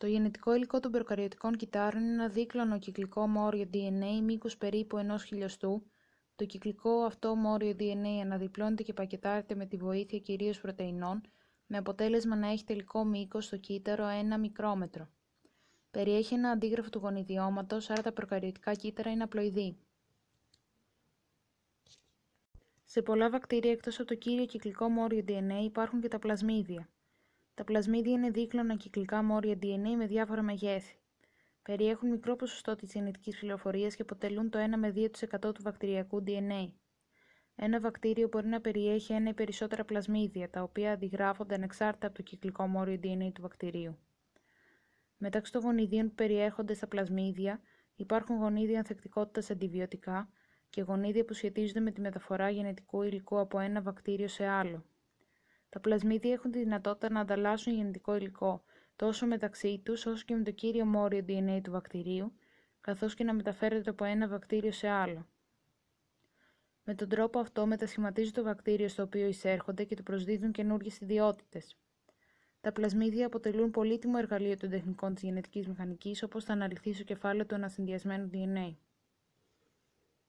Το γενετικό υλικό των προκαριωτικών κυττάρων είναι ένα δίκλωνο κυκλικό μόριο DNA μήκους περίπου ενός χιλιοστού. Το κυκλικό αυτό μόριο DNA αναδιπλώνεται και πακετάρεται με τη βοήθεια κυρίως πρωτεϊνών, με αποτέλεσμα να έχει τελικό μήκος στο κύτταρο 1 μικρόμετρο. Περιέχει ένα αντίγραφο του γονιδιώματος, άρα τα προκαριωτικά κύτταρα είναι απλοειδή. Σε πολλά βακτήρια εκτός από το κύριο κυκλικό μόριο DNA υπάρχουν και τα πλασμίδια. Τα πλασμίδια είναι δίκλωνα κυκλικά μόρια DNA με διάφορα μεγέθη. Περιέχουν μικρό ποσοστό της γενετική πληροφορίας και αποτελούν το 1 με 2% του βακτηριακού DNA. Ένα βακτήριο μπορεί να περιέχει ένα ή περισσότερα πλασμίδια, τα οποία αντιγράφονται ανεξάρτητα από το κυκλικό μόριο DNA του βακτηρίου. Μεταξύ των γονιδίων που περιέχονται στα πλασμίδια υπάρχουν γονίδια ανθεκτικότητας σε αντιβιωτικά και γονίδια που σχετίζονται με τη μεταφορά γενετικού υλικού από ένα βακτήριο σε άλλο. Τα πλασμίδια έχουν τη δυνατότητα να ανταλλάσσουν γενετικό υλικό τόσο μεταξύ τους όσο και με το κύριο μόριο DNA του βακτηρίου, καθώς και να μεταφέρεται από ένα βακτήριο σε άλλο. Με τον τρόπο αυτό μετασχηματίζουν το βακτήριο στο οποίο εισέρχονται και του προσδίδουν καινούργιες ιδιότητες. Τα πλασμίδια αποτελούν πολύτιμο εργαλείο των τεχνικών της γενετικής μηχανικής, όπως θα αναλυθεί στο κεφάλαιο του ανασυνδυασμένου DNA.